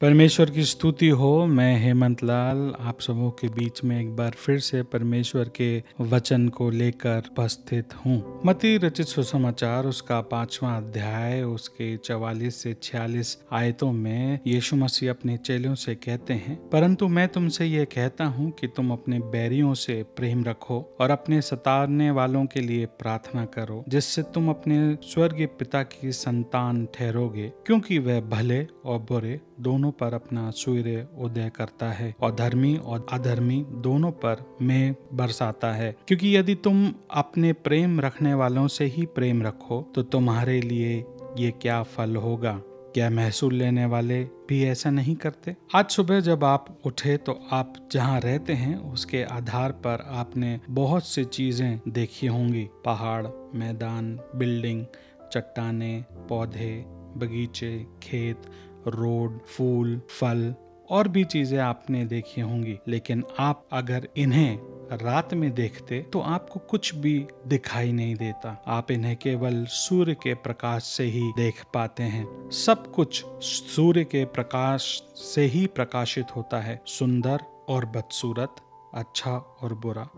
परमेश्वर की स्तुति हो। मैं हेमंत लाल, आप सबों के बीच में एक बार फिर से परमेश्वर के वचन को लेकर उपस्थित हूँ। मती रचित सुसमाचार, उसका पांचवा अध्याय, उसके चवालीस से छियालीस आयतों में यीशु मसीह अपने चेलों से कहते हैं, परंतु मैं तुमसे ये कहता हूँ कि तुम अपने बैरियों से प्रेम रखो और अपने सतारने वालों के लिए प्रार्थना करो, जिससे तुम अपने स्वर्गीय पिता की संतान ठहरोगे, क्योंकि वह भले और बुरे दोनों पर अपना सूर्य उदय करता है और धर्मी और अधर्मी दोनों पर में बरसाता है। क्योंकि यदि तुम अपने प्रेम रखने वालों से ही प्रेम रखो तो तुम्हारे लिए ये क्या फल होगा? क्या महसूल लेने वाले भी ऐसा नहीं करते? आज सुबह जब आप उठे तो आप जहाँ रहते हैं, उसके आधार पर आपने बहुत सी चीज़ें देखी होंगी। पहाड़, मैदान, बिल्डिंग, चट्टाने, पौधे, बगीचे, खेत रोड, फूल, फल और भी चीज़ें आपने देखी होंगी। लेकिन आप अगर इन्हें रात में देखते तो आपको कुछ भी दिखाई नहीं देता। आप इन्हें केवल सूर्य के प्रकाश से ही देख पाते हैं। सब कुछ सूर्य के प्रकाश से ही प्रकाशित होता है। सुंदर और बदसूरत अच्छा और बुरा,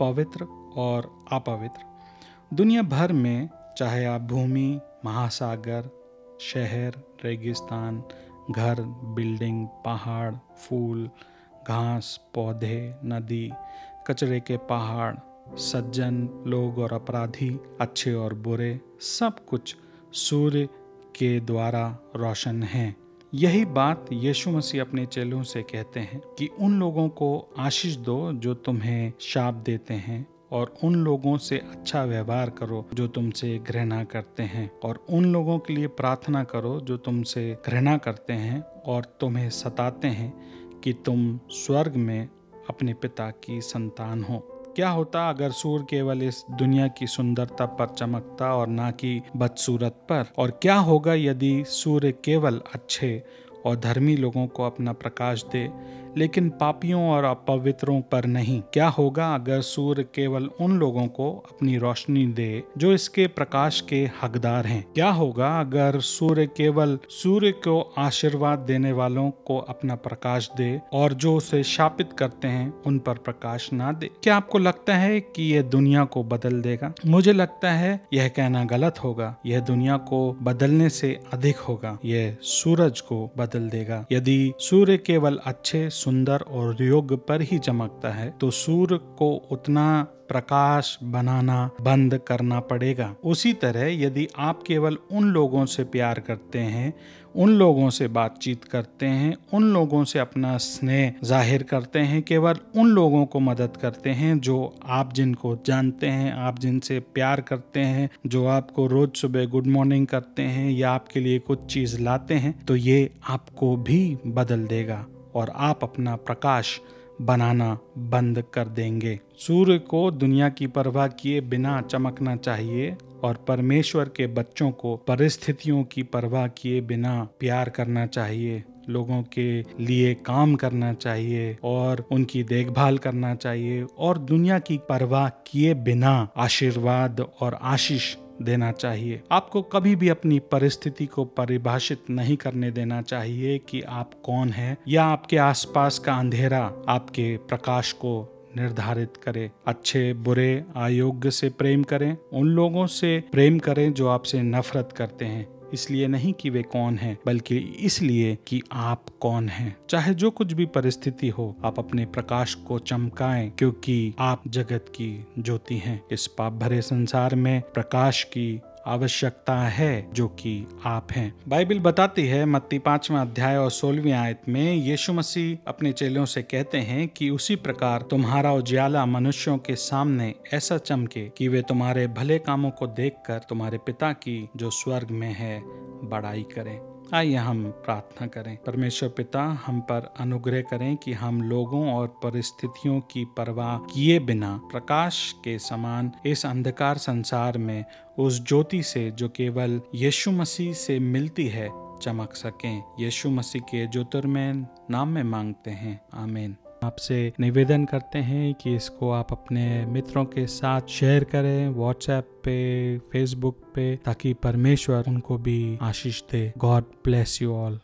पवित्र और अपवित्र। दुनिया भर में, चाहे आप भूमि, महासागर शहर, रेगिस्तान, घर, बिल्डिंग, पहाड़, फूल, घास, पौधे, नदी, कचरे के पहाड़, सज्जन, लोग और अपराधी, अच्छे और बुरे, सब कुछ सूर्य के द्वारा रोशन है। यही बात यीशु मसीह अपने चेलों से कहते हैं कि उन लोगों को आशीष दो जो तुम्हें शाप देते हैं। और उन लोगों से अच्छा व्यवहार करो जो तुमसे घृणा करते हैं और उन लोगों के लिए प्रार्थना करो जो तुमसे घृणा करते हैं और तुम्हें सताते हैं कि तुम स्वर्ग में अपने पिता की संतान हो। क्या होता अगर सूर्य केवल इस दुनिया की सुंदरता पर चमकता और ना कि बदसूरत पर? और क्या होगा यदि सूर्य केवल अच्छे और धर्मी लोगों को अपना प्रकाश दे? लेकिन पापियों और अपवित्रों पर नहीं। क्या होगा अगर सूर्य केवल उन लोगों को अपनी रोशनी दे, जो इसके प्रकाश के हकदार हैं? क्या होगा अगर सूर्य केवल सूर्य को आशीर्वाद देने वालों को अपना प्रकाश दे और जो उसे शापित करते हैं, उन पर प्रकाश ना दे? क्या आपको लगता है कि यह दुनिया को बदल देगा? मुझे लगता है यह कहना गलत होगा। यह दुनिया को बदलने से अधिक होगा। यह सूरज को बदल देगा। यदि सूर्य केवल अच्छे सुंदर और योग्य पर ही चमकता है तो सूर्य को उतना प्रकाश बनाना बंद करना पड़ेगा। उसी तरह यदि आप केवल उन लोगों से प्यार करते हैं, उन लोगों से बातचीत करते हैं, उन लोगों से अपना स्नेह ज़ाहिर करते हैं, केवल उन लोगों को मदद करते हैं जो आप जिनको जानते हैं, आप जिनसे प्यार करते हैं, जो आपको रोज सुबह गुड मॉर्निंग करते हैं या आपके लिए कुछ चीज़ लाते हैं तो ये आपको भी बदल देगा। और आप अपना प्रकाश बनाना बंद कर देंगे। सूर्य को दुनिया की परवाह किए बिना चमकना चाहिए और परमेश्वर के बच्चों को परिस्थितियों की परवाह किए बिना प्यार करना चाहिए, लोगों के लिए काम करना चाहिए और उनकी देखभाल करना चाहिए और दुनिया की परवाह किए बिना आशीर्वाद और आशीष देना चाहिए। आपको कभी भी अपनी परिस्थिति को परिभाषित नहीं करने देना चाहिए कि आप कौन हैं या आपके आसपास का अंधेरा आपके प्रकाश को निर्धारित करें। अच्छे, बुरे, अयोग्य से प्रेम करें। उन लोगों से प्रेम करें जो आपसे नफरत करते हैं। इसलिए नहीं कि वे कौन हैं, बल्कि इसलिए कि आप कौन हैं। चाहे जो कुछ भी परिस्थिति हो, आप अपने प्रकाश को चमकाएँ, क्योंकि आप जगत की ज्योति हैं। इस पाप भरे संसार में प्रकाश की आवश्यकता है, जो कि आप हैं। बाइबल बताती है, मत्ती पांचवा अध्याय और सोलहवीं आयत में यीशु मसीह अपने चेलों से कहते हैं कि उसी प्रकार तुम्हारा उज्याला मनुष्यों के सामने ऐसा चमके कि वे तुम्हारे भले कामों को देखकर तुम्हारे पिता की जो स्वर्ग में है, बड़ाई करें। आइए हम प्रार्थना करें। परमेश्वर पिता, हम पर अनुग्रह करें कि हम लोगों और परिस्थितियों की परवाह किए बिना प्रकाश के समान इस अंधकार संसार में उस ज्योति से जो केवल यीशु मसीह से मिलती है, चमक सकें। यीशु मसीह के ज्योतिर्मय नाम में मांगते हैं। आमीन। आपसे निवेदन करते हैं कि इसको आप अपने मित्रों के साथ शेयर करें व्हाट्सएप पे फेसबुक पे, ताकि परमेश्वर उनको भी आशीष दे। God bless you all